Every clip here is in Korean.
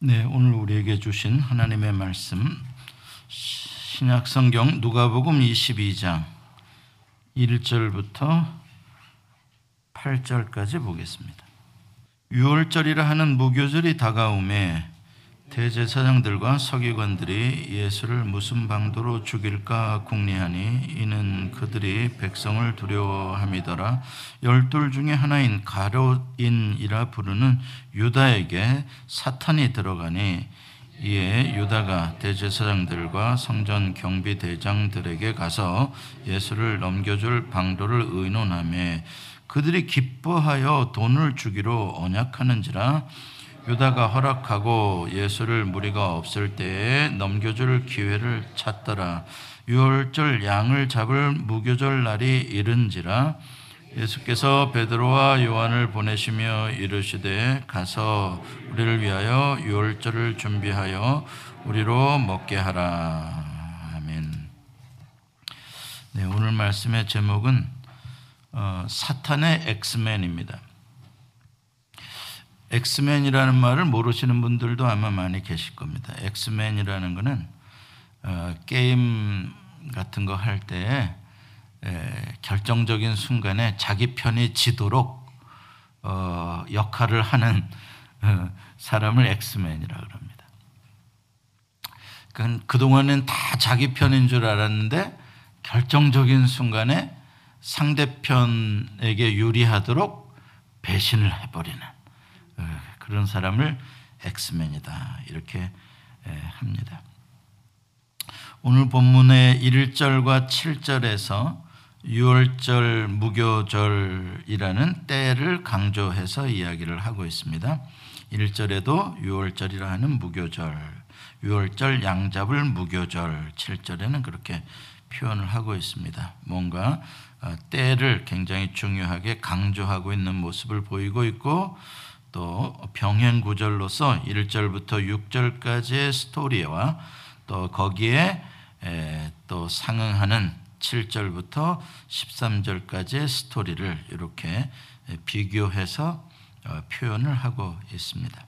네, 오늘 우리에게 주신 하나님의 말씀 신약 성경 누가복음 22장 1절부터 8절까지 보겠습니다. 6월절이라 하는 무교절이 다가오매 대제사장들과 서기관들이 예수를 무슨 방도로 죽일까 궁리하니 이는 그들이 백성을 두려워함이더라. 열둘 중에 하나인 가롯인이라 부르는 유다에게 사탄이 들어가니 이에 유다가 대제사장들과 성전 경비대장들에게 가서 예수를 넘겨줄 방도를 의논하며 그들이 기뻐하여 돈을 주기로 언약하는지라 유다가 허락하고 예수를 무리가 없을 때에 넘겨줄 기회를 찾더라. 유월절 양을 잡을 무교절 날이 이른지라 예수께서 베드로와 요한을 보내시며 이르시되 가서 우리를 위하여 유월절을 준비하여 우리로 먹게 하라. 아멘. 네, 오늘 말씀의 제목은 어, 사탄의 X-Man입니다. X-Man이라는 말을 모르시는 분들도 아마 많이 계실 겁니다. X-Man이라는 것은 어, 게임 같은 거 할 때 결정적인 순간에 자기 편이 지도록 어, 역할을 하는 어, 사람을 엑스맨이라 그럽니다. 그동안은 다 자기 편인 줄 알았는데 결정적인 순간에 상대편에게 유리하도록 배신을 해버리는 그런 사람을 엑스맨이다 이렇게 합니다. 오늘 본문의 1절과 7절에서 6월절 무교절이라는 때를 강조해서 이야기를 하고 있습니다. 1절에도 6월절이라 하는 무교절, 6월절 양잡을 무교절, 7절에는 그렇게 표현을 하고 있습니다. 뭔가 어, 때를 굉장히 중요하게 강조하고 있는 모습을 보이고 있고 또 병행 구절로서 1절부터 6절까지의 스토리와 또 거기에 또 상응하는 7절부터 13절까지의 스토리를 이렇게 비교해서 어, 표현을 하고 있습니다.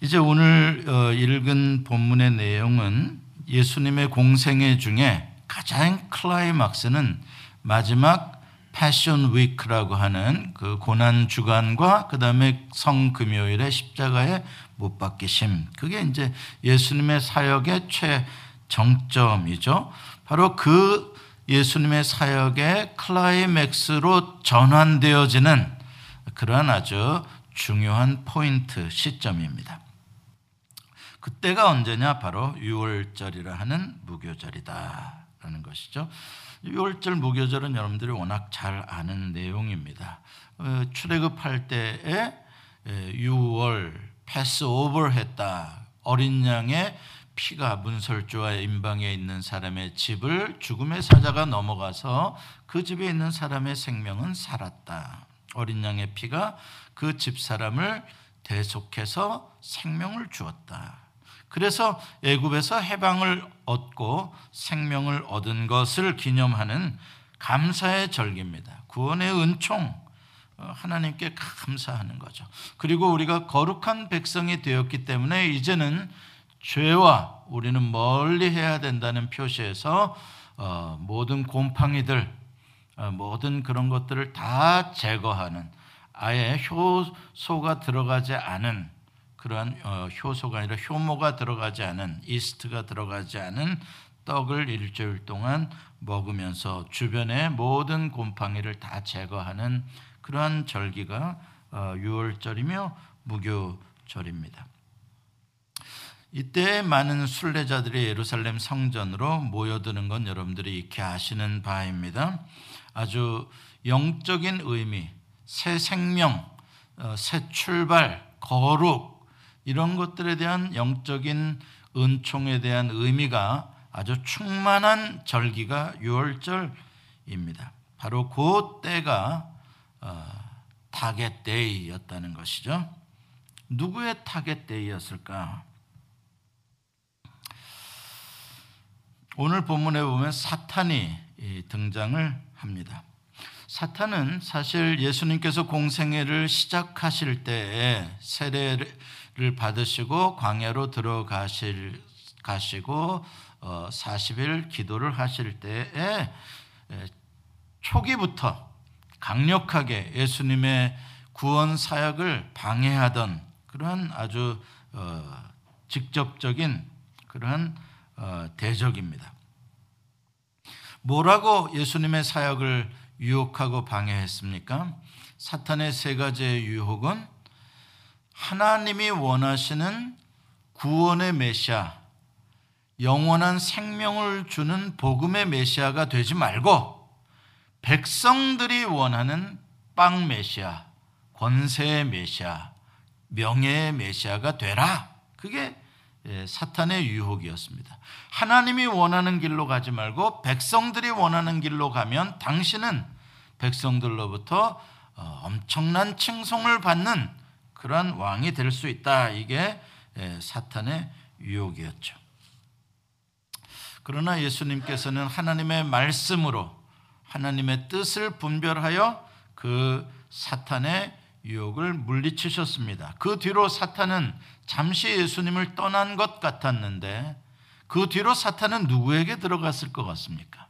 이제 오늘 어, 읽은 본문의 내용은 예수님의 공생애 중에 가장 클라이막스는 마지막 패션 위크라고 하는 그 고난 주간과 그다음에 성금요일의 십자가의 못 박히심. 그게 이제 예수님의 사역의 최정점이죠. 바로 그 예수님의 사역의 클라이맥스로 전환되어지는 그러한 아주 중요한 포인트 시점입니다. 그때가 언제냐? 바로 6월절이라 하는 무교절이다라는 것이죠. 6월절 무교절은 여러분들이 워낙 잘 아는 내용입니다. 어, 출애굽할 때에 6월 패스오버 했다. 어린 양의 피가 문설주와 임방에 있는 사람의 집을 죽음의 사자가 넘어가서 그 집에 있는 사람의 생명은 살았다. 어린 양의 피가 그 집 사람을 대속해서 생명을 주었다. 그래서 애굽에서 해방을 얻고 생명을 얻은 것을 기념하는 감사의 절기입니다. 구원의 은총 어, 하나님께 감사하는 거죠. 그리고 우리가 거룩한 백성이 되었기 때문에 이제는 죄와 우리는 멀리 해야 된다는 표시에서 어, 모든 곰팡이들 어, 모든 그런 것들을 다 제거하는 아예 효소가 들어가지 않은 그러한 어, 효소가 아니라 효모가 들어가지 않은 이스트가 들어가지 않은 떡을 일주일 동안 먹으면서 주변의 모든 곰팡이를 다 제거하는 그러한 절기가 6월절이며 어, 무교절입니다. 이때 많은 순례자들이 예루살렘 성전으로 모여드는 건 여러분들이 익히 아시는 바입니다. 아주 영적인 의미, 새 생명, 어, 새 출발, 거룩, 이런 것들에 대한 영적인 은총에 대한 의미가 아주 충만한 절기가 유월절입니다. 바로 그 때가 어, target day였다는 것이죠. 누구의 target day였을까? 오늘 본문에 보면 사탄이 등장을 합니다. 사탄은 사실 예수님께서 공생애를 시작하실 때에 세례를 받으시고 광야로 들어가실 가시고 어 40일 기도를 하실 때에 초기부터 강력하게 예수님의 구원 사역을 방해하던 그러한 아주 어 직접적인 그러한 어 대적입니다. 뭐라고 예수님의 사역을 유혹하고 방해했습니까? 사탄의 세 가지의 유혹은 하나님이 원하시는 구원의 메시아, 영원한 생명을 주는 복음의 메시아가 되지 말고 백성들이 원하는 빵 메시아, 권세의 메시아, 명예의 메시아가 되라. 그게 예, 사탄의 유혹이었습니다. 하나님이 원하는 길로 가지 말고 백성들이 원하는 길로 가면 당신은 백성들로부터 어, 엄청난 칭송을 받는 그러한 왕이 될 수 있다. 이게 예, 사탄의 유혹이었죠. 그러나 예수님께서는 하나님의 말씀으로 하나님의 뜻을 분별하여 그 사탄의 유혹을 물리치셨습니다. 그 뒤로 사탄은 잠시 예수님을 떠난 것 같았는데 그 뒤로 사탄은 누구에게 들어갔을 것 같습니까?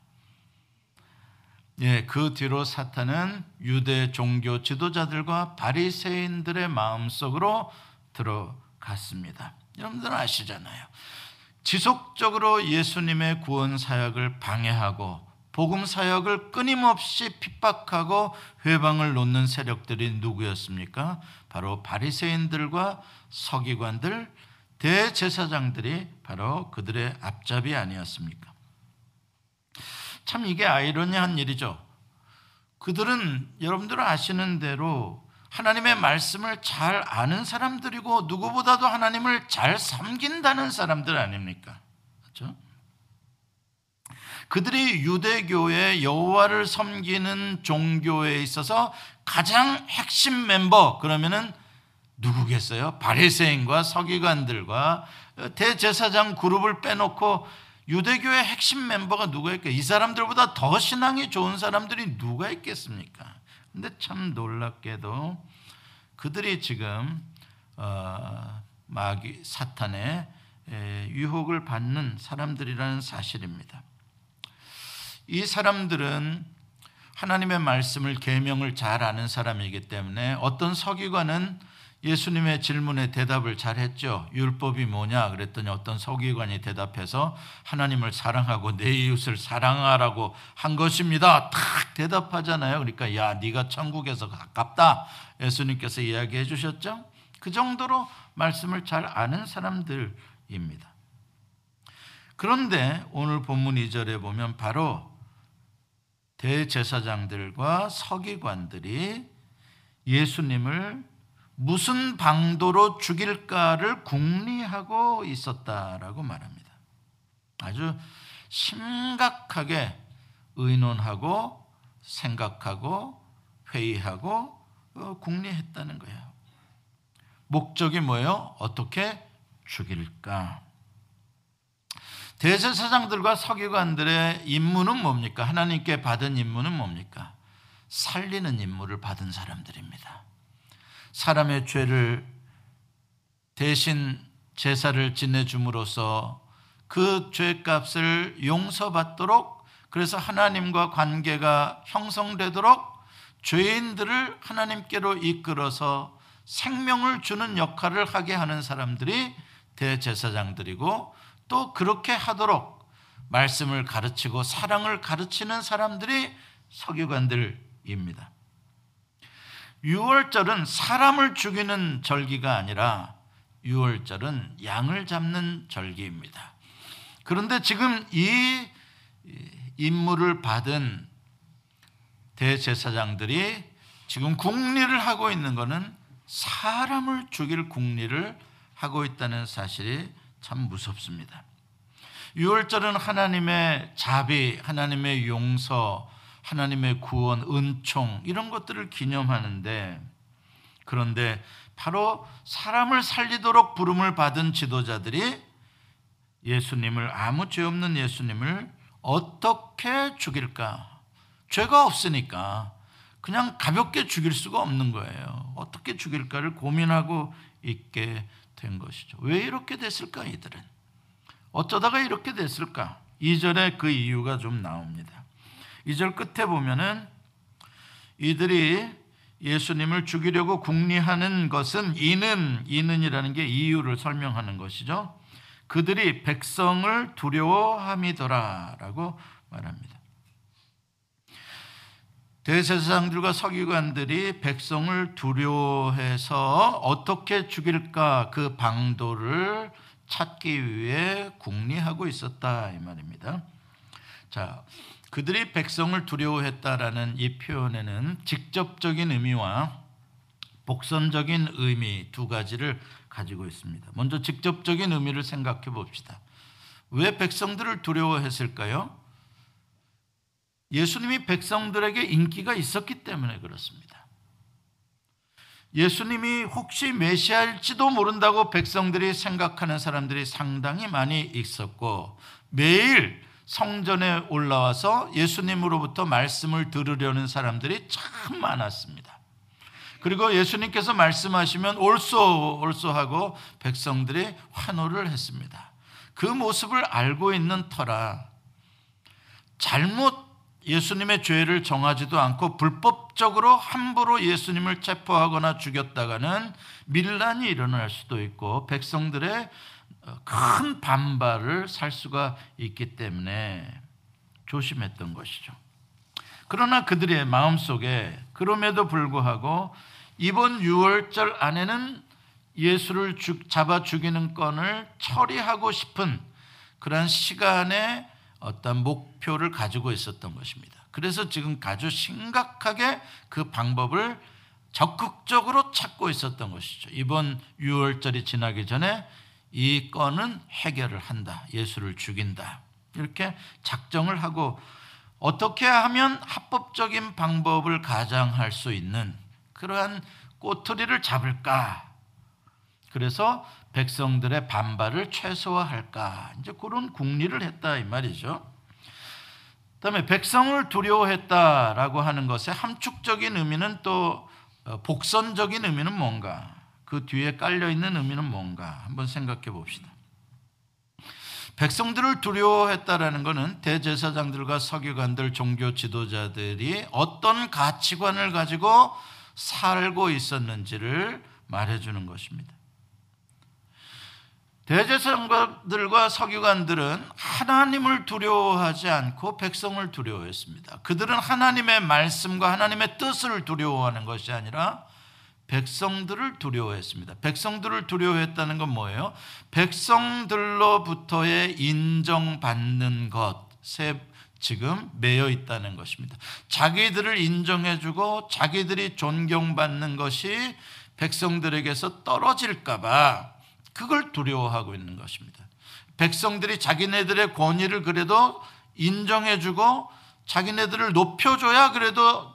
예, 그 뒤로 사탄은 유대 종교 지도자들과 바리새인들의 마음속으로 들어갔습니다. 여러분들 아시잖아요. 지속적으로 예수님의 구원 사역을 방해하고 복음 사역을 끊임없이 핍박하고 회방을 놓는 세력들이 누구였습니까? 바로 바리새인들과 서기관들, 대제사장들이 바로 그들의 앞잡이 아니었습니까? 참 이게 아이러니한 일이죠. 그들은 여러분들 아시는 대로 하나님의 말씀을 잘 아는 사람들이고 누구보다도 하나님을 잘 섬긴다는 사람들 아닙니까? 그렇죠? 그들이 유대교의 여호와를 섬기는 종교에 있어서 가장 핵심 멤버 그러면은 누구겠어요? 바리새인과 서기관들과 대제사장 그룹을 빼놓고 유대교의 핵심 멤버가 누가 있겠어요? 이 사람들보다 더 신앙이 좋은 사람들이 누가 있겠습니까? 근데 참 놀랍게도 그들이 지금 어, 마귀 사탄의 유혹을 받는 사람들이라는 사실입니다. 이 사람들은 하나님의 말씀을 계명을 잘 아는 사람이기 때문에 어떤 서기관은 예수님의 질문에 대답을 잘 했죠. 율법이 뭐냐? 그랬더니 어떤 서기관이 대답해서 하나님을 사랑하고 내 이웃을 사랑하라고 한 것입니다. 탁 대답하잖아요. 그러니까 야, 네가 천국에서 가깝다. 예수님께서 이야기해 주셨죠. 그 정도로 말씀을 잘 아는 사람들입니다. 그런데 오늘 본문 2절에 보면 바로 대제사장들과 서기관들이 예수님을 무슨 방도로 죽일까를 궁리하고 있었다라고 말합니다. 아주 심각하게 의논하고 생각하고 회의하고 어, 궁리했다는 거예요. 목적이 뭐예요? 어떻게 죽일까? 대제사장들과 서기관들의 임무는 뭡니까? 하나님께 받은 임무는 뭡니까? 살리는 임무를 받은 사람들입니다. 사람의 죄를 대신 제사를 지내줌으로써 그 죄값을 용서받도록 그래서 하나님과 관계가 형성되도록 죄인들을 하나님께로 이끌어서 생명을 주는 역할을 하게 하는 사람들이 대제사장들이고 또 그렇게 하도록 말씀을 가르치고 사랑을 가르치는 사람들이 서기관들입니다. 6월절은 사람을 죽이는 절기가 아니라 6월절은 양을 잡는 절기입니다. 그런데 지금 이 임무를 받은 대제사장들이 지금 국리를 하고 있는 것은 사람을 죽일 국리를 하고 있다는 사실이 참 무섭습니다. 6월절은 하나님의 자비, 하나님의 용서, 하나님의 구원, 은총 이런 것들을 기념하는데 그런데 바로 사람을 살리도록 부름을 받은 지도자들이 예수님을 아무 죄 없는 예수님을 어떻게 죽일까? 죄가 없으니까 그냥 가볍게 죽일 수가 없는 거예요. 어떻게 죽일까를 고민하고 있게 된 것이죠. 왜 이렇게 됐을까 이들은? 어쩌다가 이렇게 됐을까? 2절에 그 이유가 좀 나옵니다. 2절 끝에 보면은 이들이 예수님을 죽이려고 궁리하는 것은 이는 이는이라는 게 이유를 설명하는 것이죠. 그들이 백성을 두려워함이더라라고 말합니다. 대제사장들과 서기관들이 백성을 두려워해서 어떻게 죽일까 그 방도를 찾기 위해 궁리하고 있었다 이 말입니다. 자, 그들이 백성을 두려워했다라는 이 표현에는 직접적인 의미와 복선적인 의미 두 가지를 가지고 있습니다. 먼저 직접적인 의미를 생각해 봅시다. 왜 백성들을 두려워했을까요? 예수님이 백성들에게 인기가 있었기 때문에 그렇습니다. 예수님이 혹시 메시아일지도 모른다고 백성들이 생각하는 사람들이 상당히 많이 있었고 매일 성전에 올라와서 예수님으로부터 말씀을 들으려는 사람들이 참 많았습니다. 그리고 예수님께서 말씀하시면 옳소 옳소 하고 백성들이 환호를 했습니다. 그 모습을 알고 있는 터라 잘못 예수님의 죄를 정하지도 않고 불법적으로 함부로 예수님을 체포하거나 죽였다가는 밀란이 일어날 수도 있고 백성들의 큰 반발을 살 수가 있기 때문에 조심했던 것이죠. 그러나 그들의 마음속에 그럼에도 불구하고 이번 6월절 안에는 예수를 잡아 죽이는 건을 처리하고 싶은 그런 시간의 어떤 목표를 가지고 있었던 것입니다. 그래서 지금 아주 심각하게 그 방법을 적극적으로 찾고 있었던 것이죠. 이번 6월절이 지나기 전에 이 건은 해결을 한다. 예수를 죽인다. 이렇게 작정을 하고 어떻게 하면 합법적인 방법을 가장할 수 있는 그러한 꼬투리를 잡을까? 그래서 백성들의 반발을 최소화할까? 이제 그런 궁리를 했다 이 말이죠. 그다음에 백성을 두려워했다라고 하는 것의 함축적인 의미는 또 어, 복선적인 의미는 뭔가? 그 뒤에 깔려 있는 의미는 뭔가? 한번 생각해 봅시다. 백성들을 두려워했다라는 것은 대제사장들과 서기관들, 종교 지도자들이 어떤 가치관을 가지고 살고 있었는지를 말해주는 것입니다. 대제사장들과 서기관들은 하나님을 두려워하지 않고 백성을 두려워했습니다. 그들은 하나님의 말씀과 하나님의 뜻을 두려워하는 것이 아니라 백성들을 두려워했습니다. 백성들을 두려워했다는 건 뭐예요? 백성들로부터의 인정받는 것에 지금 매여 있다는 것입니다. 자기들을 인정해주고 자기들이 존경받는 것이 백성들에게서 떨어질까봐 그걸 두려워하고 있는 것입니다. 백성들이 자기네들의 권위를 그래도 인정해주고 자기네들을 높여줘야 그래도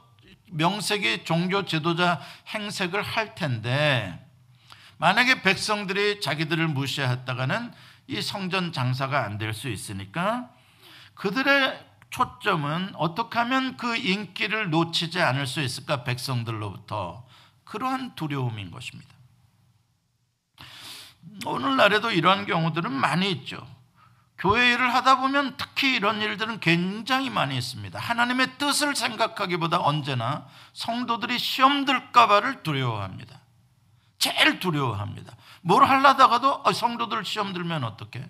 명색이 종교 지도자 행색을 할 텐데 만약에 백성들이 자기들을 무시했다가는 이 성전 장사가 안 될 수 있으니까 그들의 초점은 어떻게 하면 그 인기를 놓치지 않을 수 있을까 백성들로부터 그러한 두려움인 것입니다. 오늘날에도 이러한 경우들은 많이 있죠. 교회 일을 하다 보면 특히 이런 일들은 굉장히 많이 있습니다. 하나님의 뜻을 생각하기보다 언제나 성도들이 시험 들까봐를 두려워합니다. 제일 두려워합니다. 뭘 하려다가도 아, 성도들 시험 들면 어떻게?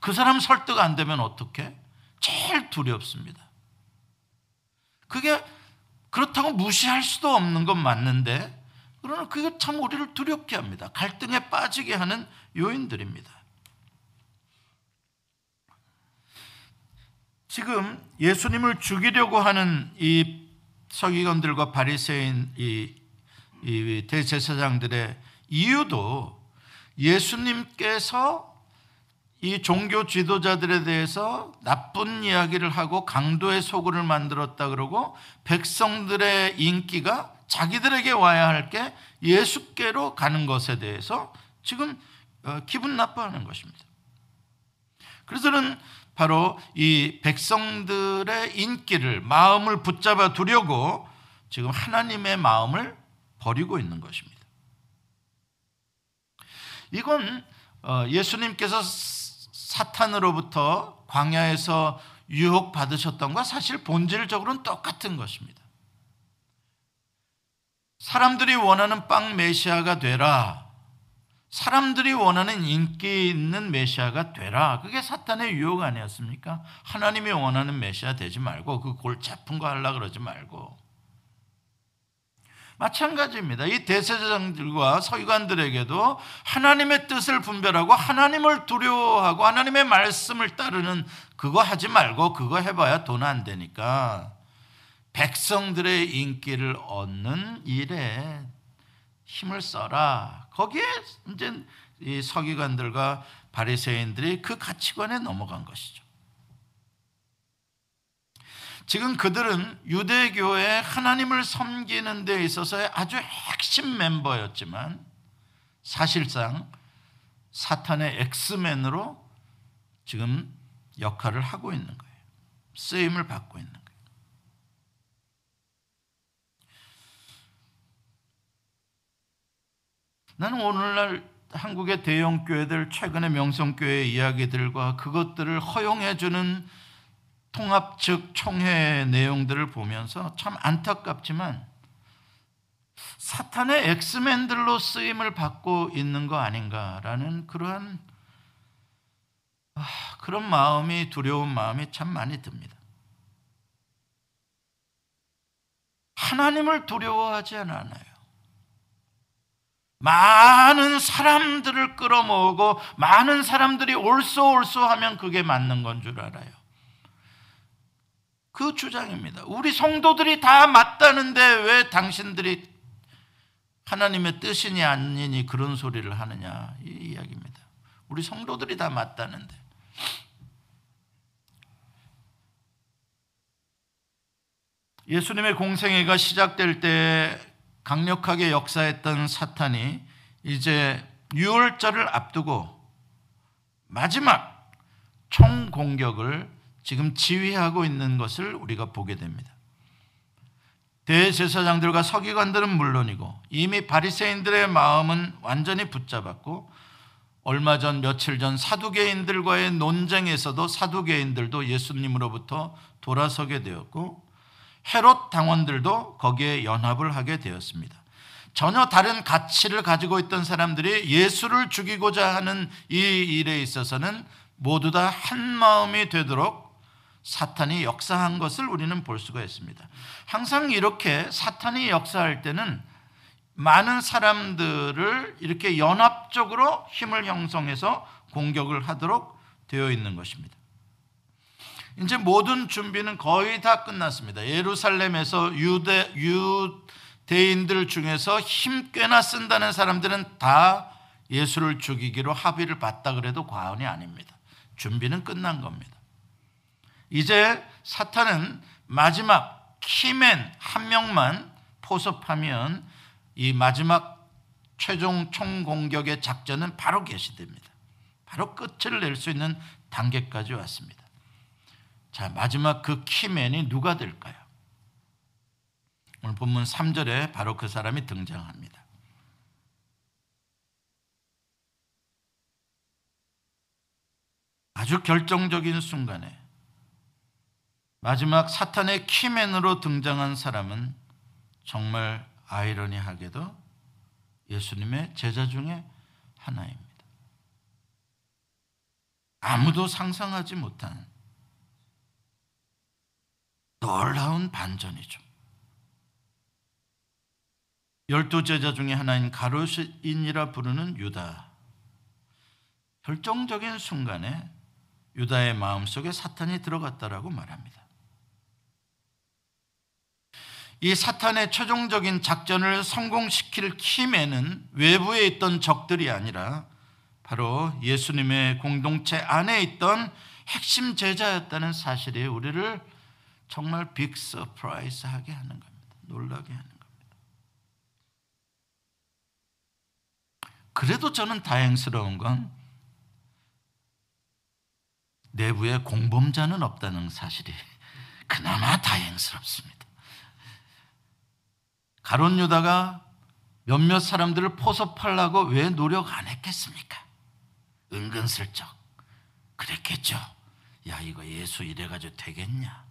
그 사람 설득 안 되면 어떻게? 제일 두렵습니다. 그게 그렇다고 무시할 수도 없는 건 맞는데 그러나 그게 참 우리를 두렵게 합니다. 갈등에 빠지게 하는 요인들입니다. 지금 예수님을 죽이려고 하는 이 서기관들과 바리새인 이, 이 대제사장들의 이유도 예수님께서 이 종교 지도자들에 대해서 나쁜 이야기를 하고 강도의 소굴을 만들었다 그러고 백성들의 인기가 자기들에게 와야 할 게 예수께로 가는 것에 대해서 지금 어, 기분 나빠하는 것입니다. 그래서는 바로 이 백성들의 인기를 마음을 붙잡아 두려고 지금 하나님의 마음을 버리고 있는 것입니다. 이건 어, 예수님께서 사탄으로부터 광야에서 유혹 받으셨던 것 사실 본질적으로는 똑같은 것입니다. 사람들이 원하는 빵 메시아가 되라. 사람들이 원하는 인기 있는 메시아가 되라. 그게 사탄의 유혹 아니었습니까? 하나님이 원하는 메시아 되지 말고 그 골치 아픈 거 하려 그러지 말고. 마찬가지입니다. 이 대세자장들과 서기관들에게도 하나님의 뜻을 분별하고 하나님을 두려워하고 하나님의 말씀을 따르는 그거 하지 말고 그거 해봐야 돈 안 되니까 백성들의 인기를 얻는 일에 힘을 써라. 거기에 이제 이 서기관들과 바리새인들이 그 가치관에 넘어간 것이죠. 지금 그들은 유대교의 하나님을 섬기는 데 있어서의 아주 핵심 멤버였지만 사실상 사탄의 엑스맨으로 지금 역할을 하고 있는 거예요. 쓰임을 받고 있는 거예요. 나는 오늘날 한국의 대형 교회들 최근의 명성교회 이야기들과 그것들을 허용해 주는 통합 측 총회 내용들을 보면서 참 안타깝지만 사탄의 엑스맨들로 쓰임을 받고 있는 거 아닌가라는 그러한 아, 그런 마음이 두려운 마음이 참 많이 듭니다. 하나님을 두려워하지 않아요. 많은 사람들을 끌어모으고 많은 사람들이 올소올소 하면 그게 맞는 건 줄 알아요. 그 주장입니다. 우리 성도들이 다 맞다는데 왜 당신들이 하나님의 뜻이니 아니니 그런 소리를 하느냐 이 이야기입니다. 우리 성도들이 다 맞다는데. 예수님의 공생애가 시작될 때 강력하게 역사했던 사탄이 이제 유월절을 앞두고 마지막 총공격을 지금 지휘하고 있는 것을 우리가 보게 됩니다. 대제사장들과 서기관들은 물론이고 이미 바리새인들의 마음은 완전히 붙잡았고 얼마 전 며칠 전 사두개인들과의 논쟁에서도 사두개인들도 예수님으로부터 돌아서게 되었고 헤롯 당원들도 거기에 연합을 하게 되었습니다. 전혀 다른 가치를 가지고 있던 사람들이 예수를 죽이고자 하는 이 일에 있어서는 모두 다 한 마음이 되도록 사탄이 역사한 것을 우리는 볼 수가 있습니다. 항상 이렇게 사탄이 역사할 때는 많은 사람들을 이렇게 연합적으로 힘을 형성해서 공격을 하도록 되어 있는 것입니다. 이제 모든 준비는 거의 다 끝났습니다. 예루살렘에서 유대 유대인들 중에서 힘 꽤나 쓴다는 사람들은 다 예수를 죽이기로 합의를 봤다 그래도 과언이 아닙니다. 준비는 끝난 겁니다. 이제 사탄은 마지막 키맨 한 명만 포섭하면 이 마지막 최종 총공격의 작전은 바로 개시됩니다. 바로 끝을 낼 수 있는 단계까지 왔습니다. 자, 마지막 그 키맨이 누가 될까요? 오늘 본문 3절에 바로 그 사람이 등장합니다. 아주 결정적인 순간에 마지막 사탄의 키맨으로 등장한 사람은 정말 아이러니하게도 예수님의 제자 중에 하나입니다. 아무도 상상하지 못한 놀라운 반전이죠. 열두 제자 중에 하나인 가로인이라 부르는 유다. 결정적인 순간에 유다의 마음속에 사탄이 들어갔다라고 말합니다. 이 사탄의 최종적인 작전을 성공시킬 key man은 외부에 있던 적들이 아니라 바로 예수님의 공동체 안에 있던 핵심 제자였다는 사실이 우리를 정말 big surprise 하게 하는 겁니다. 놀라게 하는 겁니다. 그래도 저는 다행스러운 건 내부에 공범자는 없다는 사실이 그나마 다행스럽습니다. 가론 유다가 몇몇 사람들을 포섭하려고 왜 노력 안 했겠습니까? 은근슬쩍 그랬겠죠. 야 이거 예수 이래가지고 되겠냐?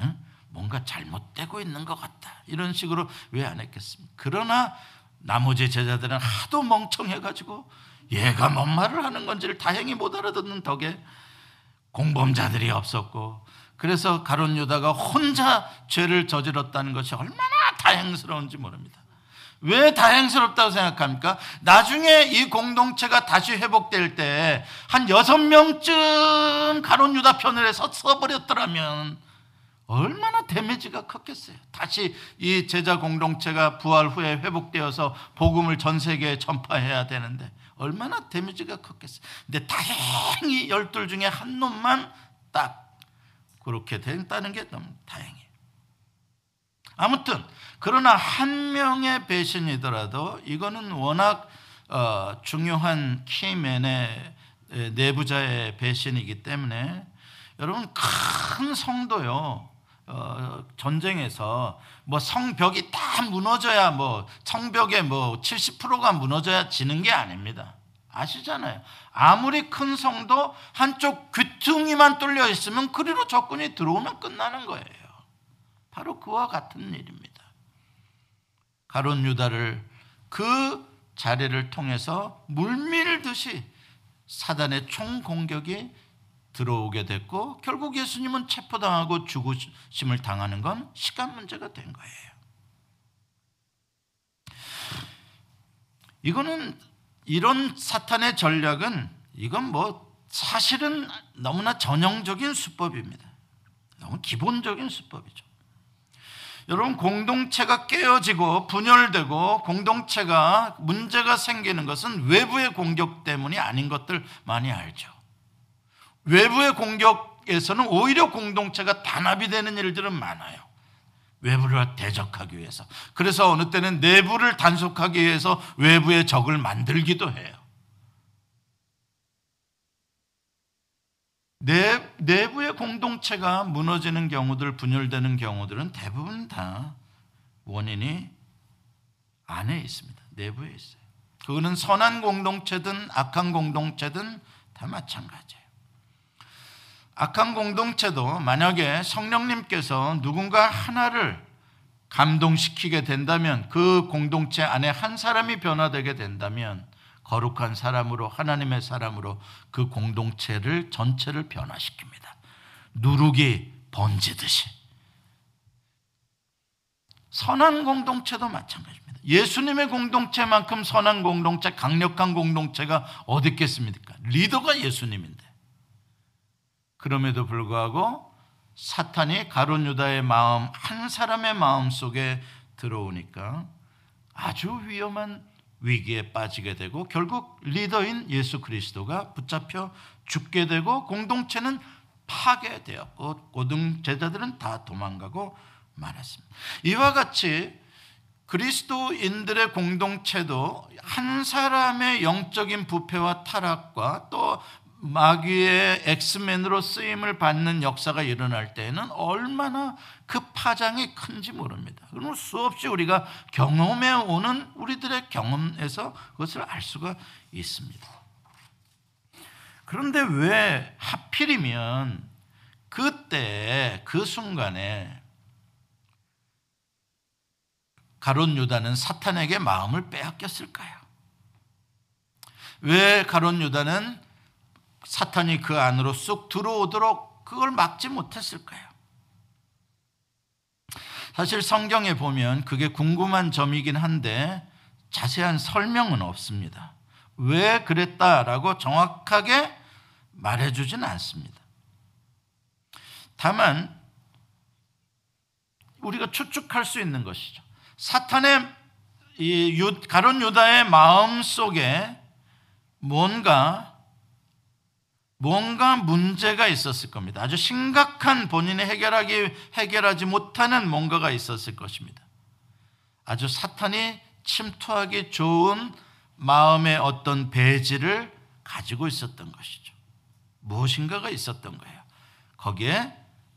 응? 뭔가 잘못되고 있는 것 같다. 이런 식으로 왜 안 했겠습니까? 그러나 나머지 제자들은 하도 멍청해가지고 얘가 뭔 말을 하는 건지를 다행히 못 알아듣는 덕에 공범자들이 없었고 그래서 가론 유다가 혼자 죄를 저질렀다는 것이 얼마나 다행스러운지 모릅니다. 왜 다행스럽다고 생각합니까? 나중에 이 공동체가 다시 회복될 때 한 여섯 명쯤 가론 유다 편을 해서 써버렸더라면 얼마나 데미지가 컸겠어요. 다시 이 제자 공동체가 부활 후에 회복되어서 복음을 전 세계에 전파해야 되는데 얼마나 데미지가 컸겠어요. 근데 다행히 열둘 중에 한 놈만 딱 그렇게 됐다는 게 너무 다행이에요. 아무튼 그러나 한 명의 배신이더라도 이거는 워낙 어, 중요한 키맨의 내부자의 배신이기 때문에 여러분 큰 성도요 어, 전쟁에서 뭐 성벽이 다 무너져야 뭐 성벽의 뭐 70%가 무너져야 지는 게 아닙니다. 아시잖아요. 아무리 큰 성도 한쪽 귀퉁이만 뚫려 있으면 그리로 적군이 들어오면 끝나는 거예요. 바로 그와 같은 일입니다. 가론 유다를 그 자리를 통해서 물밀듯이 사단의 총 공격이 들어오게 됐고 결국 예수님은 체포당하고 죽으심을 당하는 건 시간 문제가 된 거예요. 이거는 이런 사탄의 전략은 이건 뭐 사실은 너무나 전형적인 수법입니다. 너무 기본적인 수법이죠. 여러분 공동체가 깨어지고 분열되고 공동체가 문제가 생기는 것은 외부의 공격 때문이 아닌 것들 많이 알죠. 외부의 공격에서는 오히려 공동체가 단합이 되는 일들은 많아요. 외부를 대적하기 위해서. 그래서 어느 때는 내부를 단속하기 위해서 외부의 적을 만들기도 해요. 내, 내부의 공동체가 무너지는 경우들, 분열되는 경우들은 대부분 다 원인이 안에 있습니다. 내부에 있어요. 그거는 선한 공동체든 악한 공동체든 다 마찬가지예요. 악한 공동체도 만약에 성령님께서 누군가 하나를 감동시키게 된다면 그 공동체 안에 한 사람이 변화되게 된다면 거룩한 사람으로 하나님의 사람으로 그 공동체를 전체를 변화시킵니다. 누룩이 번지듯이. 선한 공동체도 마찬가지입니다. 예수님의 공동체만큼 선한 공동체, 강력한 공동체가 어디 있겠습니까? 리더가 예수님인데. 그럼에도 불구하고 사탄이 가론 유다의 마음 한 사람의 마음 속에 들어오니까 아주 위험한 위기에 빠지게 되고 결국 리더인 예수 그리스도가 붙잡혀 죽게 되고 공동체는 파괴되었고 고등 제자들은 다 도망가고 말았습니다. 이와 같이 그리스도인들의 공동체도 한 사람의 영적인 부패와 타락과 또 마귀의 엑스맨으로 쓰임을 받는 역사가 일어날 때에는 얼마나 그 파장이 큰지 모릅니다. 그럼 수없이 우리가 경험해 오는 우리들의 경험에서 그것을 알 수가 있습니다. 그런데 왜 하필이면 그때 그 순간에 가론 유다는 사탄에게 마음을 빼앗겼을까요? 왜 가론 유다는 사탄이 그 안으로 쑥 들어오도록 그걸 막지 못했을까요? 사실 성경에 보면 그게 궁금한 점이긴 한데 자세한 설명은 없습니다. 왜 그랬다라고 정확하게 말해주진 않습니다. 다만 우리가 추측할 수 있는 것이죠. 사탄의 이 가론 유다의 마음 속에 뭔가 뭔가 문제가 있었을 겁니다. 아주 심각한 본인이 해결하기 해결하지 못하는 뭔가가 있었을 것입니다. 아주 사탄이 침투하기 좋은 마음의 어떤 배지를 가지고 있었던 것이죠. 무엇인가가 있었던 거예요. 거기에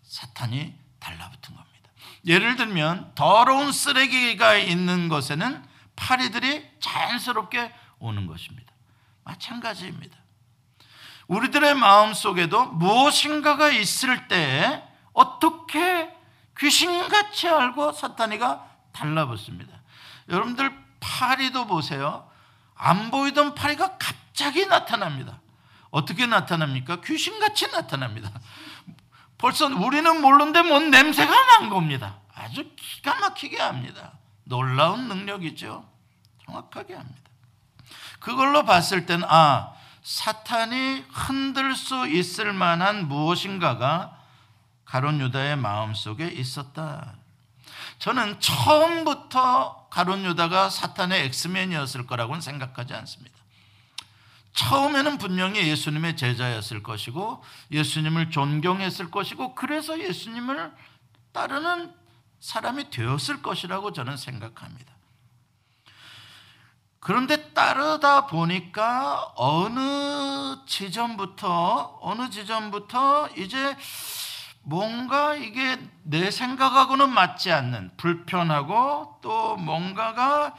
사탄이 달라붙은 겁니다. 예를 들면 더러운 쓰레기가 있는 곳에는 파리들이 자연스럽게 오는 것입니다. 마찬가지입니다. 우리들의 마음 속에도 무엇인가가 있을 때 어떻게 귀신같이 알고 사탄이가 달라붙습니다. 여러분들 파리도 보세요. 안 보이던 파리가 갑자기 나타납니다. 어떻게 나타납니까? 귀신같이 나타납니다. 벌써 우리는 모르는데 뭔 냄새가 난 겁니다. 아주 기가 막히게 합니다. 놀라운 능력이죠. 정확하게 합니다. 그걸로 봤을 땐 아, 사탄이 흔들 수 있을 만한 무엇인가가 가론 유다의 마음속에 있었다. 저는 처음부터 가론 유다가 사탄의 엑스맨이었을 거라고는 생각하지 않습니다. 처음에는 분명히 예수님의 제자였을 것이고 예수님을 존경했을 것이고 그래서 예수님을 따르는 사람이 되었을 것이라고 저는 생각합니다. 그런데 따르다 보니까 어느 지점부터 어느 지점부터 이제 뭔가 이게 내 생각하고는 맞지 않는 불편하고 또 뭔가가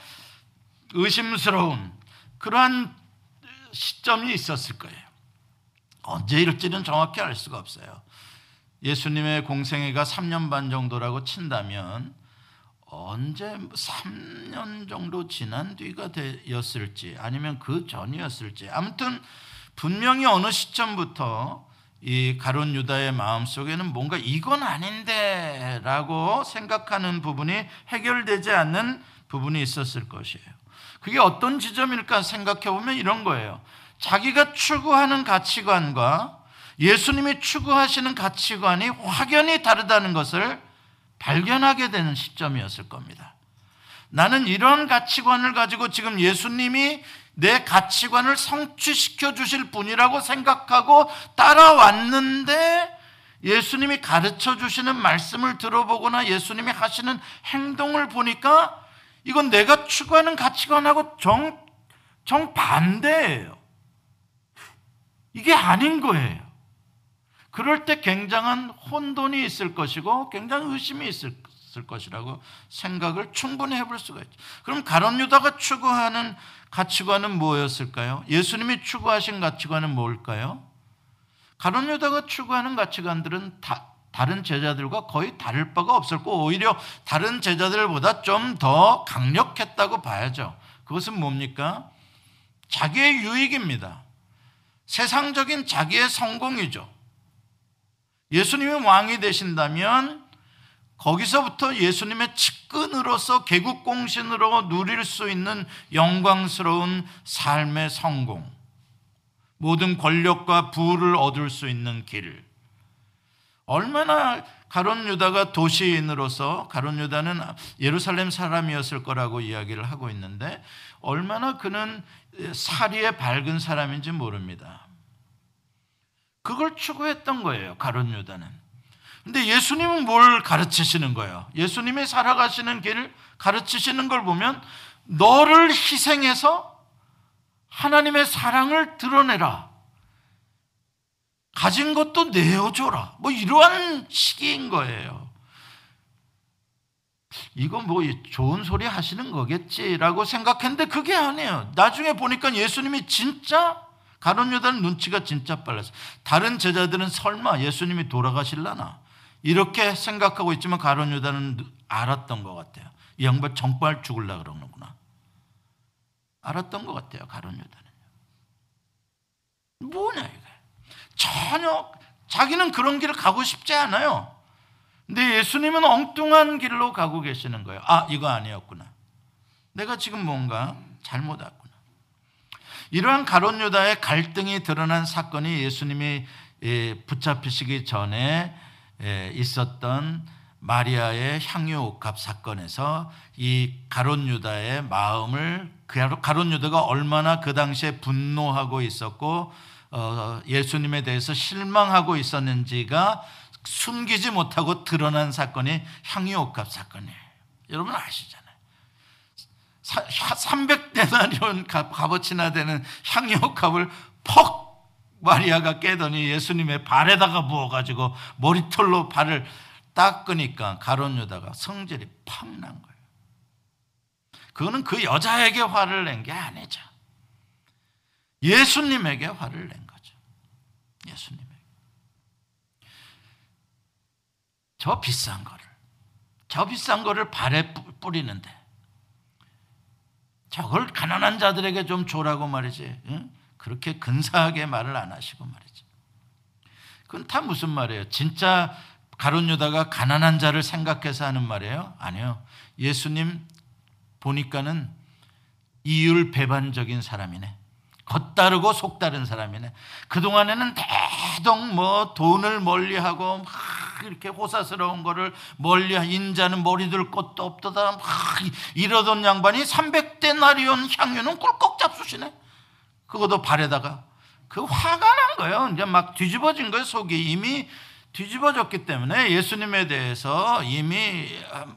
의심스러운 그러한 시점이 있었을 거예요. 언제 일지는 정확히 알 수가 없어요. 예수님의 공생애가 3년 반 정도라고 친다면 언제 3년 정도 지난 뒤가 되었을지 아니면 그 전이었을지 아무튼 분명히 어느 시점부터 이 가론 유다의 마음속에는 뭔가 이건 아닌데라고 생각하는 부분이 해결되지 않는 부분이 있었을 것이에요. 그게 어떤 지점일까 생각해 보면 이런 거예요. 자기가 추구하는 가치관과 예수님이 추구하시는 가치관이 확연히 다르다는 것을 발견하게 되는 시점이었을 겁니다. 나는 이런 가치관을 가지고 지금 예수님이 내 가치관을 성취시켜 주실 분이라고 생각하고 따라왔는데 예수님이 가르쳐 주시는 말씀을 들어보거나 예수님이 하시는 행동을 보니까 이건 내가 추구하는 가치관하고 정, 정반대예요. 이게 아닌 거예요. 그럴 때 굉장한 혼돈이 있을 것이고 굉장히 의심이 있을 것이라고 생각을 충분히 해볼 수가 있죠. 그럼 가론 유다가 추구하는 가치관은 뭐였을까요? 예수님이 추구하신 가치관은 뭘까요? 가론 유다가 추구하는 가치관들은 다, 다른 제자들과 거의 다를 바가 없었고 오히려 다른 제자들보다 좀 더 강력했다고 봐야죠. 그것은 뭡니까? 자기의 유익입니다. 세상적인 자기의 성공이죠. 예수님이 왕이 되신다면 거기서부터 예수님의 측근으로서 개국공신으로 누릴 수 있는 영광스러운 삶의 성공, 모든 권력과 부를 얻을 수 있는 길. 얼마나 가론 유다가 도시인으로서 가론 유다는 예루살렘 사람이었을 거라고 이야기를 하고 있는데 얼마나 그는 사리에 밝은 사람인지 모릅니다. 그걸 추구했던 거예요. 가론 유다는. 근데 예수님은 뭘 가르치시는 거예요? 예수님이 살아가시는 길을 가르치시는 걸 보면 너를 희생해서 하나님의 사랑을 드러내라. 가진 것도 내어줘라. 뭐 이러한 시기인 거예요. 이건 뭐 좋은 소리 하시는 거겠지라고 생각했는데 그게 아니에요. 나중에 보니까 예수님이 진짜 가론 유다는 눈치가 진짜 빨랐어요. 다른 제자들은 설마 예수님이 돌아가실라나? 이렇게 생각하고 있지만 가론 유다는 알았던 것 같아요. 이 양반 정말 죽을라 그러는구나. 알았던 것 같아요. 가론 유다는. 뭐냐 이게. 전혀 자기는 그런 길을 가고 싶지 않아요. 근데 예수님은 엉뚱한 길로 가고 계시는 거예요. 아, 이거 아니었구나. 내가 지금 뭔가 잘못 왔구나. 이러한 가론 유다의 갈등이 드러난 사건이 예수님이 예, 붙잡히시기 전에 예, 있었던 마리아의 향유 옥합 사건에서 이 가론 유다의 마음을 가론 유다가 얼마나 그 당시에 분노하고 있었고 어, 예수님에 대해서 실망하고 있었는지가 숨기지 못하고 드러난 사건이 향유 옥합 사건이에요. 여러분 아시잖아요. 300데나리온 값어치나 되는 향유 옥합을 퍽 마리아가 깨더니 예수님의 발에다가 부어가지고 머리털로 발을 닦으니까 가론 유다가 성질이 팍 난 거예요. 그거는 그 여자에게 화를 낸 게 아니죠. 예수님에게 화를 낸 거죠. 예수님에게. 저 비싼 거를, 저 비싼 거를 발에 뿌리는데, 저걸 가난한 자들에게 좀 줘라고 말이지. 응? 그렇게 근사하게 말을 안 하시고 말이지. 그건 다 무슨 말이에요? 진짜 가론 유다가 가난한 자를 생각해서 하는 말이에요? 아니요. 예수님 보니까는 이율 배반적인 사람이네. 겉다르고 속다른 사람이네. 그동안에는 대동 뭐 돈을 멀리하고 막 이렇게 호사스러운 거를 멀리 인자는 머리들 것도 없다다 막 이러던 양반이 300대 나리온 향유는 꿀꺽 잡수시네. 그것도 발에다가 그 화가 난 거예요. 이제 막 뒤집어진 거예요. 속이 이미 뒤집어졌기 때문에 예수님에 대해서 이미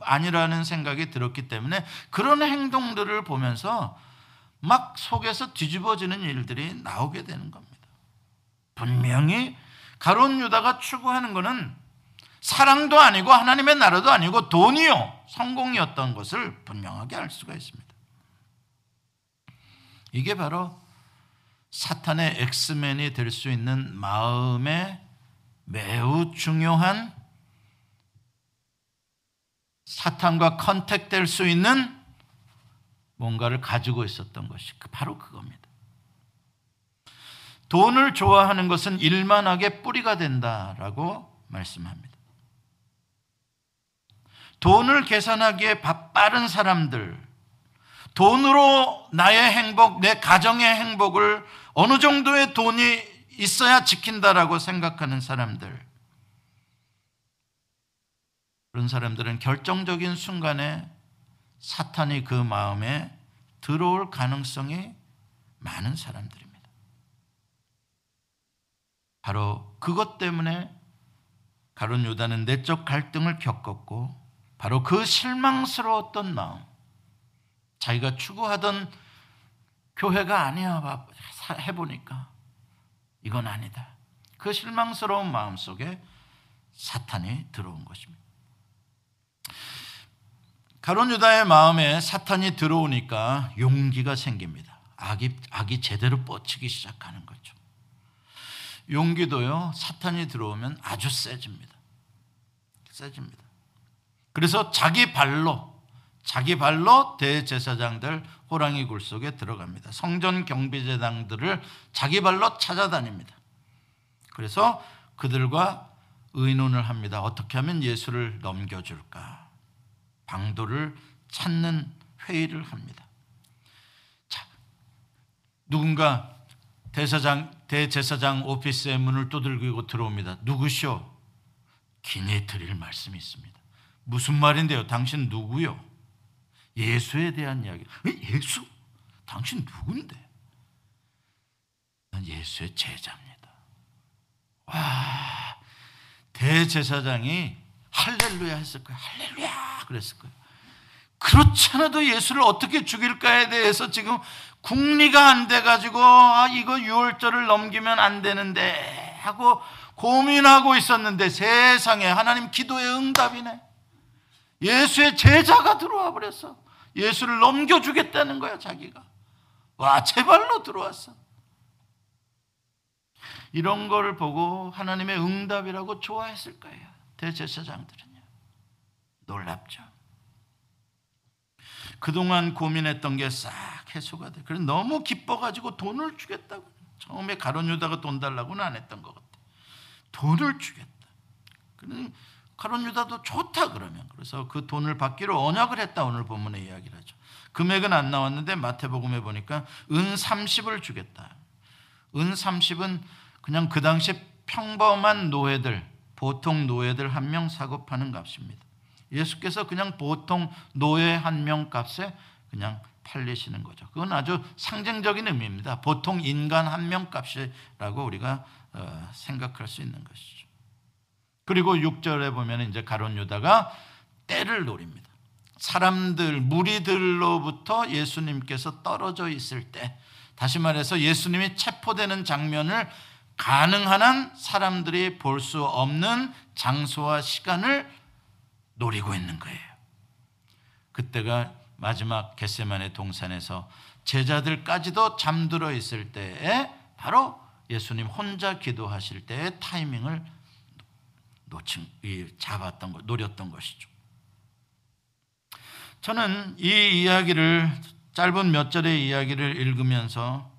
아니라는 생각이 들었기 때문에 그런 행동들을 보면서 막 속에서 뒤집어지는 일들이 나오게 되는 겁니다. 분명히 가론 유다가 추구하는 것은 사랑도 아니고 하나님의 나라도 아니고 돈이요 성공이었던 것을 분명하게 알 수가 있습니다. 이게 바로 사탄의 엑스맨이 될 수 있는 마음의 매우 중요한 사탄과 컨택될 수 있는 뭔가를 가지고 있었던 것이 그 바로 그겁니다. 돈을 좋아하는 것은 일만하게 뿌리가 된다라고 말씀합니다. 돈을 계산하기에 바빠른 사람들, 돈으로 나의 행복, 내 가정의 행복을 어느 정도의 돈이 있어야 지킨다라고 생각하는 사람들. 그런 사람들은 결정적인 순간에 사탄이 그 마음에 들어올 가능성이 많은 사람들입니다. 바로 그것 때문에 가론 유다는 내적 갈등을 겪었고 바로 그 실망스러웠던 마음 자기가 추구하던 교회가 아니야 해보니까 이건 아니다. 그 실망스러운 마음 속에 사탄이 들어온 것입니다. 가론 유다의 마음에 사탄이 들어오니까 용기가 생깁니다. 악이, 악이 제대로 뻗치기 시작하는 거죠. 용기도요, 사탄이 들어오면 아주 세집니다. 세집니다. 그래서 자기 발로, 자기 발로 대제사장들 호랑이 굴 속에 들어갑니다. 성전 경비제당들을 자기 발로 찾아다닙니다. 그래서 그들과 의논을 합니다. 어떻게 하면 예수를 넘겨줄까? 방도를 찾는 회의를 합니다. 자, 누군가 대사장, 대제사장 오피스의 문을 두들기고 들어옵니다. 누구시오? 기내 드릴 말씀이 있습니다. 무슨 말인데요? 당신 누구요? 예수에 대한 이야기. 예수? 당신 누군데? 난 예수의 제자입니다. 와, 대제사장이 할렐루야 했을 거예요. 할렐루야 그랬을 거예요. 그렇지 않아도 예수를 어떻게 죽일까에 대해서 지금 궁리가 안 돼가지고 아 이거 유월절을 넘기면 안 되는데 하고 고민하고 있었는데 세상에 하나님 기도의 응답이네. 예수의 제자가 들어와 버렸어. 예수를 넘겨주겠다는 거야, 자기가. 와, 제발로 들어왔어. 이런 걸 보고 하나님의 응답이라고 좋아했을 거예요. 대제사장들은요. 놀랍죠. 그동안 고민했던 게 싹 해소가 돼. 그래 너무 기뻐가지고 돈을 주겠다고. 처음에 가론 유다가 돈 달라고는 안 했던 것 같아. 돈을 주겠다. 그는 가론 유다도 좋다 그러면 그래서 그 돈을 받기로 언약을 했다 오늘 본문에 이야기를 하죠. 금액은 안 나왔는데 마태복음에 보니까 은 30을 주겠다. 은 30은 그냥 그 당시 평범한 노예들, 보통 노예들 한 명 사고 파는 값입니다. 예수께서 그냥 보통 노예 한 명 값에 그냥 팔리시는 거죠. 그건 아주 상징적인 의미입니다. 보통 인간 한 명 값이라고 우리가 어, 생각할 수 있는 것이죠. 그리고 6절에 보면 이제 가론 유다가 때를 노립니다. 사람들, 무리들로부터 예수님께서 떨어져 있을 때, 다시 말해서 예수님이 체포되는 장면을 가능한 한 사람들이 볼 수 없는 장소와 시간을 노리고 있는 거예요. 그때가 마지막 겟세만의 동산에서 제자들까지도 잠들어 있을 때에 바로 예수님 혼자 기도하실 때의 타이밍을 놓친 잡았던 것, 노렸던 것이죠. 저는 이 이야기를 짧은 몇 절의 이야기를 읽으면서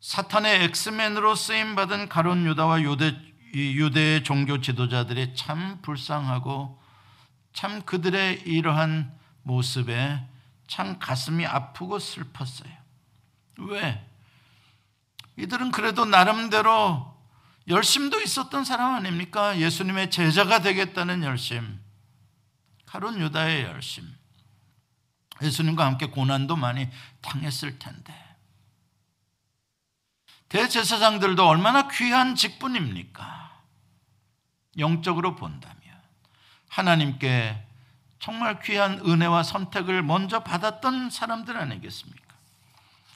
사탄의 엑스맨으로 쓰임 받은 가론 유다와 유대 유대의 종교 지도자들이 참 불쌍하고 참 그들의 이러한 모습에 참 가슴이 아프고 슬펐어요. 왜? 이들은 그래도 나름대로 열심도 있었던 사람 아닙니까? 예수님의 제자가 되겠다는 열심. 가론 유다의 열심. 예수님과 함께 고난도 많이 당했을 텐데. 대제사장들도 얼마나 귀한 직분입니까? 영적으로 본다면. 하나님께 정말 귀한 은혜와 선택을 먼저 받았던 사람들 아니겠습니까?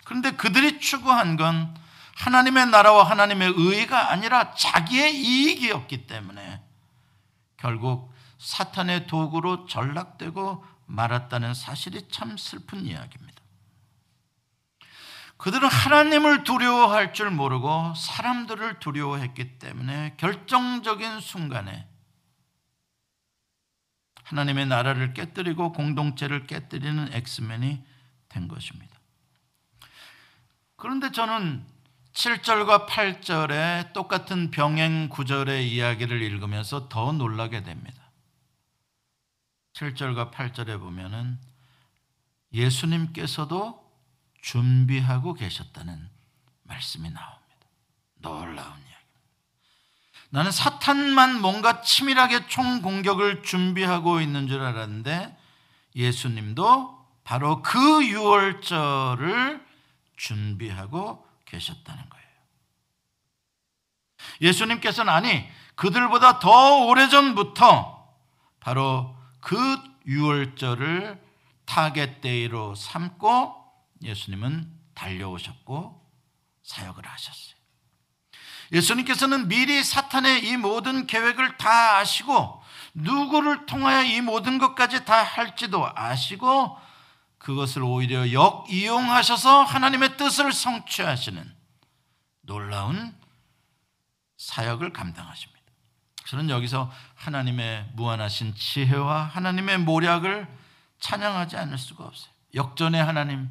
그런데 그들이 추구한 건 하나님의 나라와 하나님의 의가 아니라 자기의 이익이었기 때문에 결국 사탄의 도구로 전락되고 말았다는 사실이 참 슬픈 이야기입니다. 그들은 하나님을 두려워할 줄 모르고 사람들을 두려워했기 때문에 결정적인 순간에 하나님의 나라를 깨뜨리고 공동체를 깨뜨리는 엑스맨이 된 것입니다. 그런데 저는 7절과 8절의 똑같은 병행 구절의 이야기를 읽으면서 더 놀라게 됩니다. 7절과 8절에 보면은 예수님께서도 준비하고 계셨다는 말씀이 나옵니다. 놀라운 이야기입니다. 나는 사탄만 뭔가 치밀하게 총 공격을 준비하고 있는 줄 알았는데 예수님도 바로 그 6월절을 준비하고 계셨다는 거예요. 예수님께서는 아니 그들보다 더 오래전부터 바로 그 유월절을 target day로 삼고 예수님은 달려오셨고 사역을 하셨어요. 예수님께서는 미리 사탄의 이 모든 계획을 다 아시고 누구를 통하여 이 모든 것까지 다 할지도 아시고 그것을 오히려 역이용하셔서 하나님의 뜻을 성취하시는 놀라운 사역을 감당하십니다. 저는 여기서 하나님의 무한하신 지혜와 하나님의 모략을 찬양하지 않을 수가 없어요. 역전의 하나님,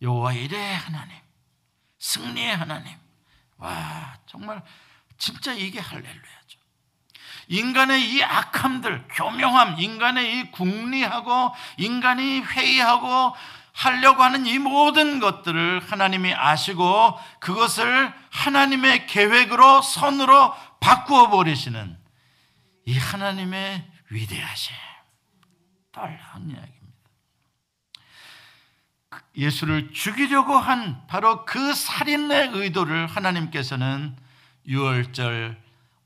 여호와 일의 하나님, 승리의 하나님. 와, 정말 진짜 이게 할렐루야죠. 인간의 이 악함들, 교명함, 인간의 이 궁리하고 인간이 회의하고 하려고 하는 이 모든 것들을 하나님이 아시고 그것을 하나님의 계획으로 선으로 바꾸어 버리시는 이 하나님의 위대하심. 놀라운 이야기입니다. 예수를 죽이려고 한 바로 그 살인의 의도를 하나님께서는 6월절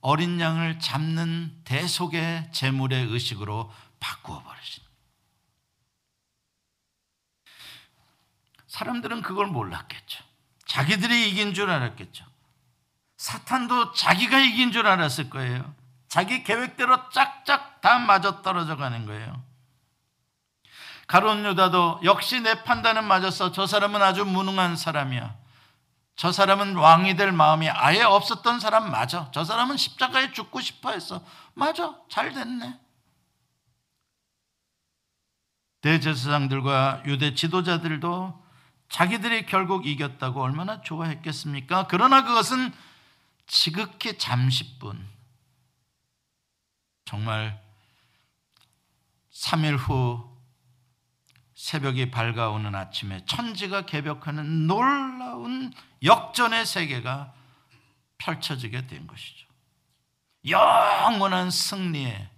어린 양을 잡는 대속의 제물의 의식으로 바꾸어 버리십니다. 사람들은 그걸 몰랐겠죠. 자기들이 이긴 줄 알았겠죠. 사탄도 자기가 이긴 줄 알았을 거예요. 자기 계획대로 짝짝 다 맞아 떨어져 가는 거예요. 가론 유다도 역시 내 판단은 맞았어. 저 사람은 아주 무능한 사람이야. 저 사람은 왕이 될 마음이 아예 없었던 사람 맞아. 저 사람은 십자가에 죽고 싶어 했어. 맞아. 잘 됐네. 대제사장들과 유대 지도자들도 자기들이 결국 이겼다고 얼마나 좋아했겠습니까? 그러나 그것은 지극히 잠시뿐. 정말 3일 후 새벽이 밝아오는 아침에 천지가 개벽하는 놀라운 역전의 세계가 펼쳐지게 된 것이죠. 영원한 승리의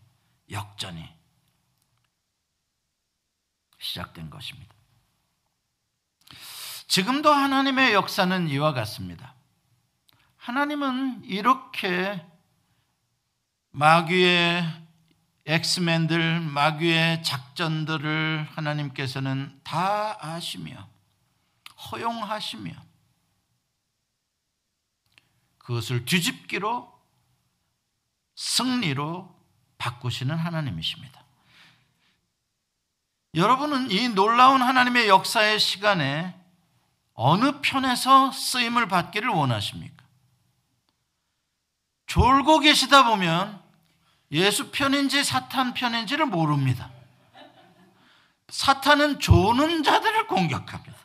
역전이 시작된 것입니다. 지금도 하나님의 역사는 이와 같습니다. 하나님은 이렇게 마귀의 엑스맨들 마귀의 작전들을 하나님께서는 다 아시며 허용하시며 그것을 뒤집기로 승리로 바꾸시는 하나님이십니다. 여러분은 이 놀라운 하나님의 역사의 시간에 어느 편에서 쓰임을 받기를 원하십니까? 졸고 계시다 보면 예수 편인지 사탄 편인지를 모릅니다. 사탄은 조는 자들을 공격합니다.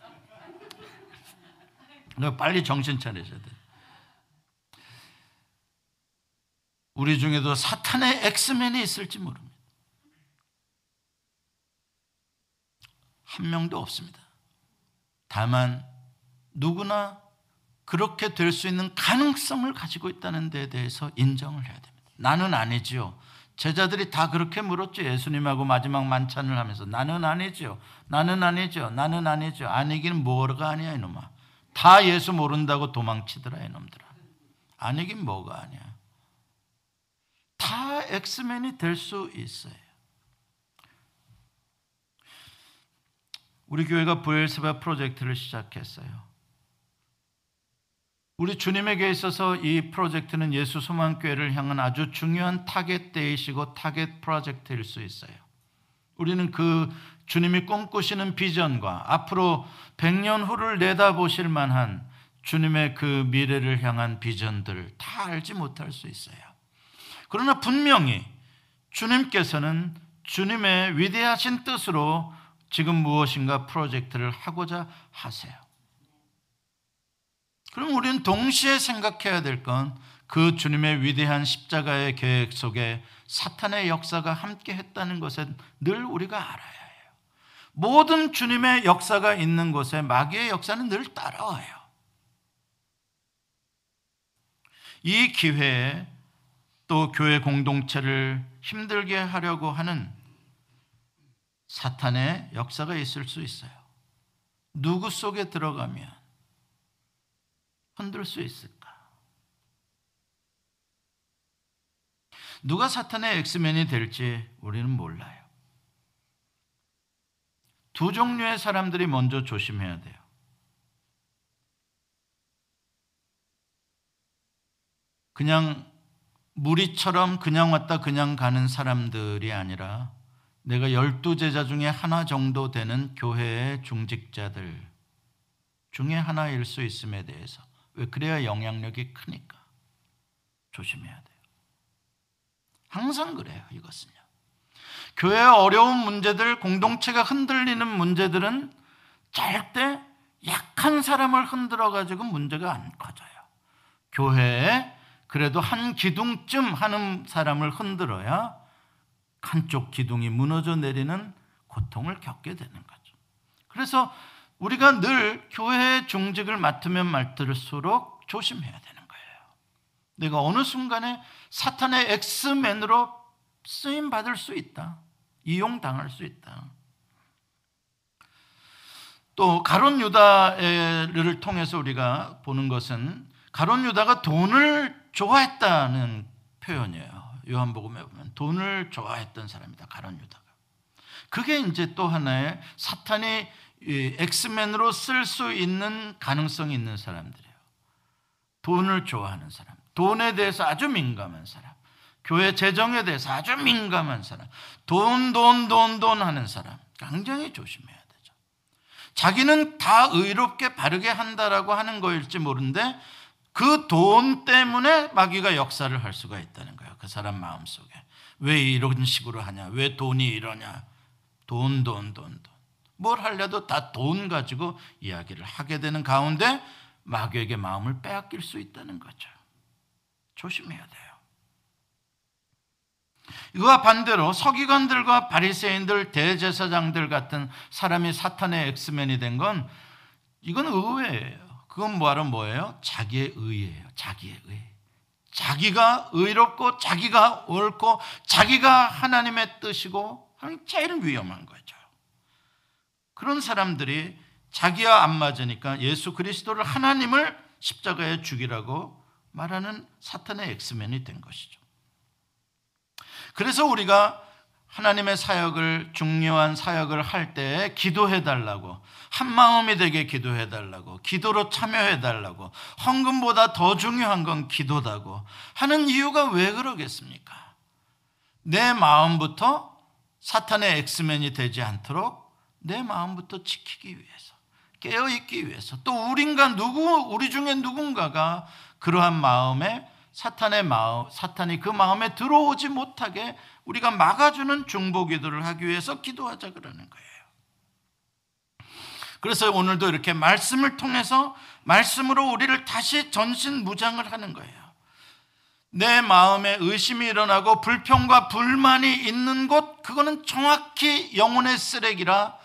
빨리 정신 차리셔야 돼요. 우리 중에도 사탄의 엑스맨이 있을지 모릅니다. 한 명도 없습니다. 다만 누구나 그렇게 될 수 있는 가능성을 가지고 있다는 데 대해서 인정을 해야 됩니다. 나는 아니지요. 제자들이 다 그렇게 물었죠. 예수님하고 마지막 만찬을 하면서 나는 아니죠. 나는 아니죠. 나는 아니죠. 아니긴 뭐가 아니야 이놈아. 다 예수 모른다고 도망치더라 이놈들아. 아니긴 뭐가 아니야. 다 X-Man이 될 수 있어요. 우리 교회가 브엘세바 프로젝트를 시작했어요. 우리 주님에게 있어서 이 프로젝트는 예수 소망교회를 향한 아주 중요한 target day시고 target project일 수 있어요. 우리는 그 주님이 꿈꾸시는 비전과 앞으로 100년 후를 내다보실 만한 주님의 그 미래를 향한 비전들을 다 알지 못할 수 있어요. 그러나 분명히 주님께서는 주님의 위대하신 뜻으로 지금 무엇인가 프로젝트를 하고자 하세요. 그럼 우리는 동시에 생각해야 될 건 그 주님의 위대한 십자가의 계획 속에 사탄의 역사가 함께 했다는 것은 늘 우리가 알아야 해요. 모든 주님의 역사가 있는 곳에 마귀의 역사는 늘 따라와요. 이 기회에 또 교회 공동체를 힘들게 하려고 하는 사탄의 역사가 있을 수 있어요. 누구 속에 들어가면 흔들 수 있을까? 누가 사탄의 엑스맨이 될지 우리는 몰라요. 두 종류의 사람들이 먼저 조심해야 돼요. 그냥 무리처럼 그냥 왔다 그냥 가는 사람들이 아니라 내가 열두 제자 중에 하나 정도 되는 교회의 중직자들 중에 하나일 수 있음에 대해서 왜 그래야 영향력이 크니까 조심해야 돼요. 항상 그래요. 이것은요. 교회의 어려운 문제들, 공동체가 흔들리는 문제들은 절대 약한 사람을 흔들어 가지고 문제가 안 커져요. 교회에 그래도 한 기둥쯤 하는 사람을 흔들어야 한쪽 기둥이 무너져 내리는 고통을 겪게 되는 거죠. 그래서 우리가 늘 교회의 중직을 맡으면 맡을수록 조심해야 되는 거예요. 내가 어느 순간에 사탄의 X-Man으로 쓰임 받을 수 있다. 이용당할 수 있다. 또 가룟 유다를 통해서 우리가 보는 것은 가룟 유다가 돈을 좋아했다는 표현이에요. 요한복음에 보면 돈을 좋아했던 사람이다. 가룟 유다가. 그게 이제 또 하나의 사탄이 X-Man으로 쓸 수 있는 가능성이 있는 사람들이에요. 돈을 좋아하는 사람, 돈에 대해서 아주 민감한 사람, 교회 재정에 대해서 아주 민감한 사람, 돈, 돈, 돈, 돈 하는 사람, 굉장히 조심해야 되죠. 자기는 다 의롭게 바르게 한다라고 하는 거일지 모르는데 그 돈 때문에 마귀가 역사를 할 수가 있다는 거예요. 그 사람 마음 속에. 왜 이런 식으로 하냐? 왜 돈이 이러냐? 돈, 돈, 돈, 돈. 뭘 하려도 다 돈 가지고 이야기를 하게 되는 가운데 마귀에게 마음을 빼앗길 수 있다는 거죠. 조심해야 돼요. 이와 반대로 서기관들과 바리새인들, 대제사장들 같은 사람이 사탄의 엑스맨이 된 건 이건 의외예요. 그건 뭐하러 뭐예요? 자기의 의예요. 자기의 의. 자기가 의롭고 자기가 옳고 자기가 하나님의 뜻이고 하는 제일 위험한 거죠. 그런 사람들이 자기와 안 맞으니까 예수 그리스도를 하나님을 십자가에 죽이라고 말하는 사탄의 엑스맨이 된 것이죠. 그래서 우리가 하나님의 사역을 중요한 사역을 할 때 기도해 달라고 한 마음이 되게 기도해 달라고 기도로 참여해 달라고 헌금보다 더 중요한 건 기도다고 하는 이유가 왜 그러겠습니까? 내 마음부터 사탄의 엑스맨이 되지 않도록 내 마음부터 지키기 위해서 깨어 있기 위해서 또 우린가 누구 우리 중에 누군가가 그러한 마음에 사탄의 마음 사탄이 그 마음에 들어오지 못하게 우리가 막아주는 중보 기도를 하기 위해서 기도하자 그러는 거예요. 그래서 오늘도 이렇게 말씀을 통해서 말씀으로 우리를 다시 전신 무장을 하는 거예요. 내 마음에 의심이 일어나고 불평과 불만이 있는 곳, 그거는 정확히 영혼의 쓰레기라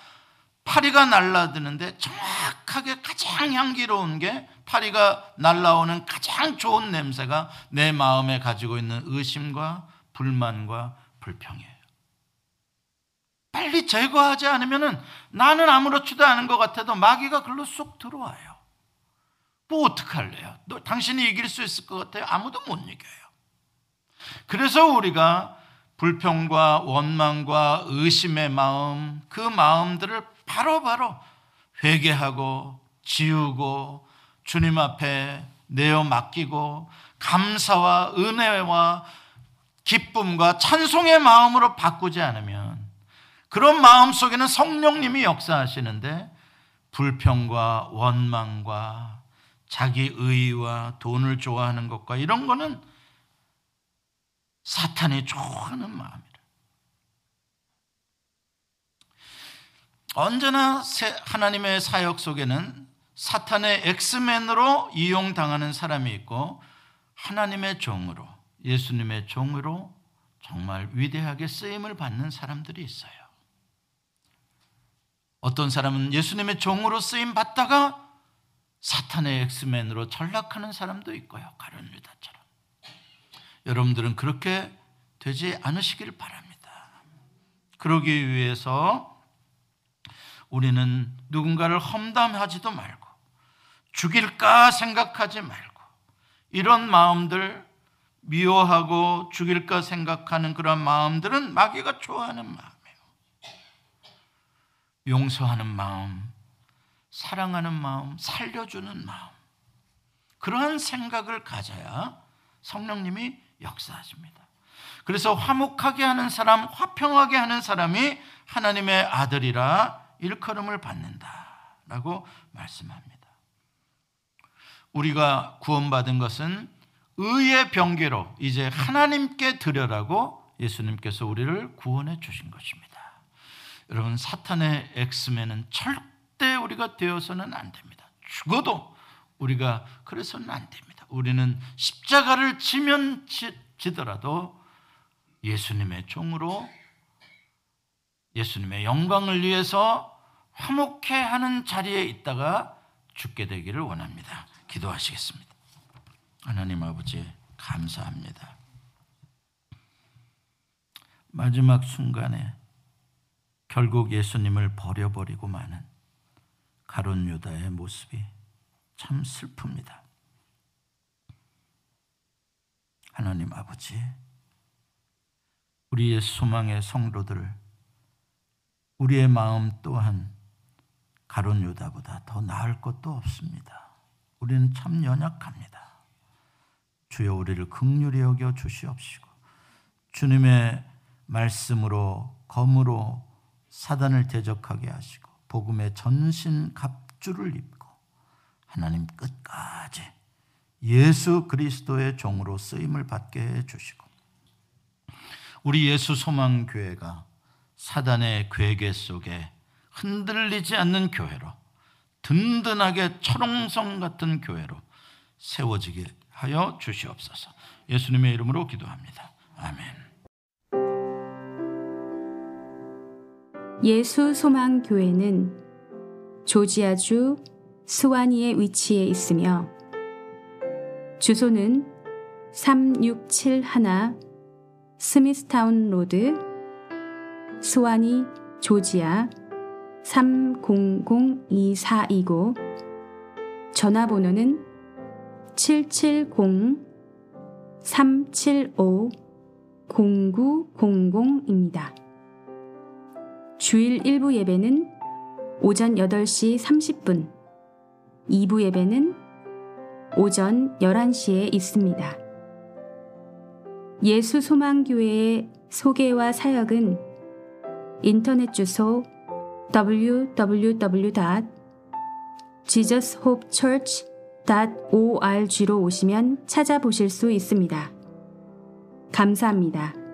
파리가 날라드는데 정확하게 가장 향기로운 게 파리가 날라오는 가장 좋은 냄새가 내 마음에 가지고 있는 의심과 불만과 불평이에요. 빨리 제거하지 않으면 나는 아무렇지도 않은 것 같아도 마귀가 글로 쏙 들어와요. 뭐 어떡할래요? 너, 당신이 이길 수 있을 것 같아요? 아무도 못 이겨요. 그래서 우리가 불평과 원망과 의심의 마음, 그 마음들을 바로바로 바로 회개하고 지우고 주님 앞에 내어 맡기고 감사와 은혜와 기쁨과 찬송의 마음으로 바꾸지 않으면 그런 마음 속에는 성령님이 역사하시는데 불평과 원망과 자기 의와 돈을 좋아하는 것과 이런 거는 사탄이 좋아하는 마음이라. 언제나 하나님의 사역 속에는 사탄의 엑스맨으로 이용당하는 사람이 있고 하나님의 종으로 예수님의 종으로 정말 위대하게 쓰임을 받는 사람들이 있어요. 어떤 사람은 예수님의 종으로 쓰임 받다가 사탄의 엑스맨으로 전락하는 사람도 있고요. 가룟 유다처럼. 여러분들은 그렇게 되지 않으시길 바랍니다. 그러기 위해서 우리는 누군가를 험담하지도 말고 죽일까 생각하지 말고 이런 마음들 미워하고 죽일까 생각하는 그런 마음들은 마귀가 좋아하는 마음이에요. 용서하는 마음, 사랑하는 마음, 살려주는 마음. 그러한 생각을 가져야 성령님이 역사하십니다. 그래서 화목하게 하는 사람, 화평하게 하는 사람이 하나님의 아들이라 일컬음을 받는다라고 말씀합니다. 우리가 구원받은 것은 의의 병계로 이제 하나님께 드려라고 예수님께서 우리를 구원해 주신 것입니다. 여러분 사탄의 엑스맨은 절대 우리가 되어서는 안 됩니다. 죽어도 우리가 그래서는 안 됩니다. 우리는 십자가를 지면 지더라도 예수님의 종으로 예수님의 영광을 위해서 화목해 하는 자리에 있다가 죽게 되기를 원합니다. 기도하시겠습니다. 하나님 아버지 감사합니다. 마지막 순간에 결국 예수님을 버려버리고 마는 가론 유다의 모습이 참 슬픕니다. 하나님 아버지, 우리의 소망의 성도들, 우리의 마음 또한 가론 유다보다 더 나을 것도 없습니다. 우리는 참 연약합니다. 주여 우리를 극률히 여겨 주시옵시고 주님의 말씀으로 검으로 사단을 대적하게 하시고 복음의 전신 갑주를 입고 하나님 끝까지 예수 그리스도의 종으로 쓰임을 받게 해 주시고 우리 예수 소망 교회가 사단의 괴계 속에 흔들리지 않는 교회로 든든하게 철옹성 같은 교회로 세워지게 하여 주시옵소서. 예수님의 이름으로 기도합니다. 아멘. 예수 소망 교회는 조지아주 스와니에 위치해 있으며 주소는 3671 스미스타운 로드 스와니 조지아 30024이고 전화번호는 770-375-0900입니다. 주일 1부 예배는 오전 8시 30분, 2부 예배는 오전 11시에 있습니다. 예수 소망교회의 소개와 사역은 인터넷 주소 www.jesushopechurch.org로 오시면 찾아보실 수 있습니다. 감사합니다.